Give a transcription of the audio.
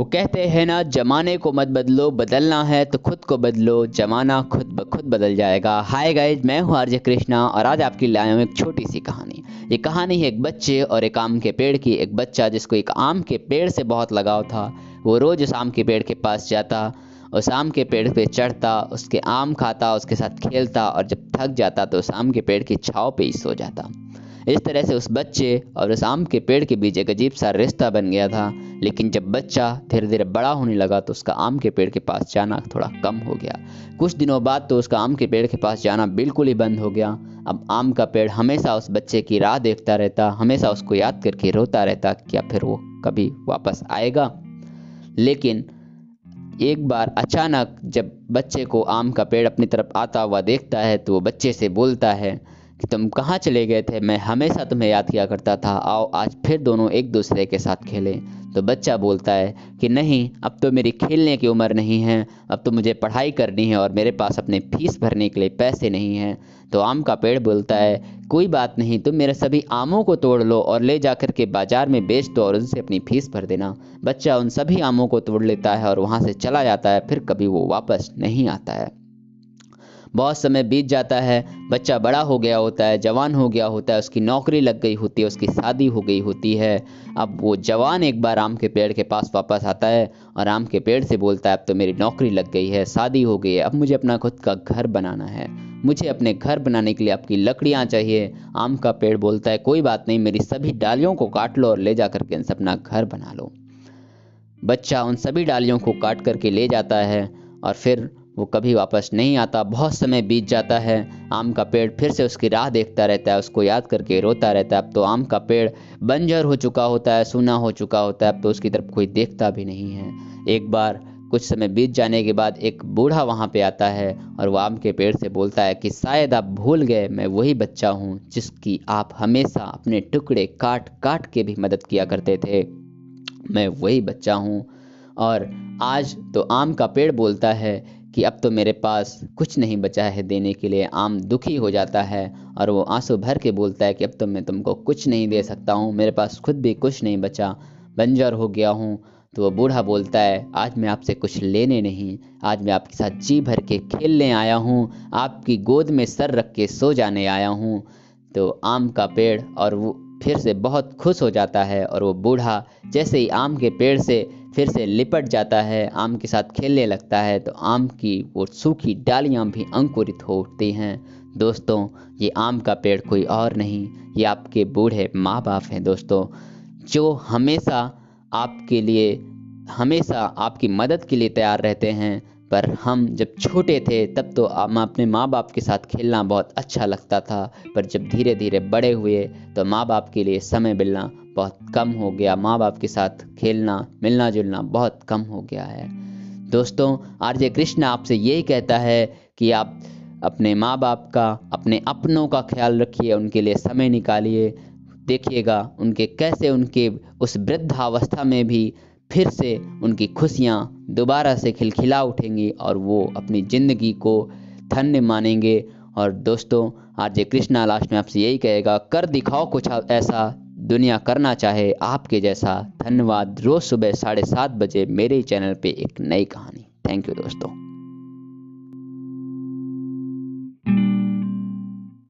वो कहते हैं ना, जमाने को मत बदलो, बदलना है तो खुद को बदलो, जमाना खुद ब खुद बदल जाएगा। हाय गाइज़ मैं हूँ आरजे कृष्णा और आज आपके लिए आया हूँ एक छोटी सी कहानी। ये कहानी है एक बच्चे और एक आम के पेड़ की। एक बच्चा जिसको एक आम के पेड़ से बहुत लगाव था, वो रोज़ उस आम के पेड़ के पास जाता, उस आम के पेड़ पे चढ़ता, उसके आम खाता, उसके साथ खेलता और जब थक जाता तो उस आम के पेड़ की छाव पे ही सो जाता। इस तरह से उस बच्चे और उस आम के पेड़ के बीच एक अजीब सा रिश्ता बन गया था। लेकिन जब बच्चा धीरे धीरे बड़ा होने लगा तो उसका आम के पेड़ के पास जाना थोड़ा कम हो गया। कुछ दिनों बाद तो उसका आम के पेड़ के पास जाना बिल्कुल ही बंद हो गया। अब आम का पेड़ हमेशा उस बच्चे की राह देखता रहता, हमेशा उसको याद करके रोता रहता क्या फिर वो कभी वापस आएगा। लेकिन एक बार अचानक जब बच्चे को आम का पेड़ अपनी तरफ़ आता हुआ देखता है तो वो बच्चे से बोलता है कि तुम कहाँ चले गए थे? मैं हमेशा तुम्हें याद किया करता था। आओ, आज फिर दोनों एक दूसरे के साथ खेलें। तो बच्चा बोलता है कि, नहीं, अब तो मेरी खेलने की उम्र नहीं है। अब तो मुझे पढ़ाई करनी है और मेरे पास अपने फ़ीस भरने के लिए पैसे नहीं हैं। तो आम का पेड़ बोलता है, कोई बात नहीं, तुम मेरे सभी आमों को तोड़ लो और ले जाकर के बाज़ार में बेच दो और उनसे अपनी फ़ीस भर देना। बच्चा उन सभी आमों को तोड़ लेता है और वहाँ से चला जाता है, फिर कभी वो वापस नहीं आता है। बहुत समय बीत जाता है, बच्चा बड़ा हो गया होता है, जवान हो गया होता है, उसकी नौकरी लग गई होती है, उसकी शादी हो गई होती है। अब वो जवान एक बार आम के पेड़ के पास वापस आता है और आम के पेड़ से बोलता है, अब तो मेरी नौकरी लग गई है, शादी हो गई है, अब मुझे अपना खुद का घर बनाना है। मुझे अपने घर बनाने के लिए आपकी लकड़ियाँ चाहिए। आम का पेड़ बोलता है, कोई बात नहीं, मेरी सभी डालियों को काट लो और ले जा करके इनसे अपना घर बना लो। बच्चा उन सभी डालियों को काट करके ले जाता है और फिर वो कभी वापस नहीं आता। बहुत समय बीत जाता है। आम का पेड़ फिर से उसकी राह देखता रहता है। उसको याद करके रोता रहता है। अब तो आम का पेड़ बंजर हो चुका होता है, सूना हो चुका होता है। अब तो उसकी तरफ़ कोई देखता भी नहीं है। एक बार, कुछ समय बीत जाने के बाद एक बूढ़ा वहाँ पे आता है और वो आम के पेड़ से बोलता है कि शायद आप भूल गए, मैं वही बच्चा हूँ जिसकी आप हमेशा अपने टुकड़े काट काट के भी मदद किया करते थे। मैं वही बच्चा हूँ। और आज तो आम का पेड़ बोलता है कि अब तो मेरे पास कुछ नहीं बचा है देने के लिए। आम दुखी हो जाता है और वो आँसू भर के बोलता है कि अब तो मैं तुमको कुछ नहीं दे सकता हूँ। मेरे पास खुद भी कुछ नहीं बचा। बंजर हो गया हूँ। तो वो बूढ़ा बोलता है, आज मैं आपसे कुछ लेने नहीं। आज मैं आपके साथ जी भर के खेलने आया हूँ। आपकी गोद में सर रख के सो जाने आया हूँ। तो आम का पेड़ और वो फिर से बहुत खुश हो जाता है और वो बूढ़ा जैसे ही आम के पेड़ से फिर से लिपट जाता है, आम के साथ खेलने लगता है तो आम की वो सूखी डालियाँ भी अंकुरित हो उठती हैं। दोस्तों, ये आम का पेड़ कोई और नहीं, ये आपके बूढ़े माँ बाप हैं दोस्तों। जो हमेशा आपके लिए, हमेशा आपकी मदद के लिए तैयार रहते हैं, पर हम जब छोटे थे, तब तो हम अपने माँ बाप के साथ खेलना बहुत अच्छा लगता था, पर जब धीरे धीरे बड़े हुए तो माँ बाप के लिए समय मिलना बहुत कम हो गया। माँ बाप के साथ खेलना मिलना जुलना बहुत कम हो गया है। दोस्तों, आरजे कृष्ण आपसे यही कहता है कि आप अपने माँ बाप का, अपने अपनों का ख्याल रखिए, उनके लिए समय निकालिए, देखिएगा उनके कैसे उनके उस वृद्धावस्था में भी फिर से उनकी खुशियाँ दोबारा से खिलखिला उठेंगी और वो अपनी ज़िंदगी को धन्य मानेंगे। और दोस्तों आज ये कृष्णा लास्ट में आपसे यही कहेगा, कर दिखाओ कुछ ऐसा दुनिया करना चाहे आपके जैसा। धन्यवाद। रोज़ सुबह साढ़े सात बजे मेरे चैनल पे एक नई कहानी। थैंक यू दोस्तों।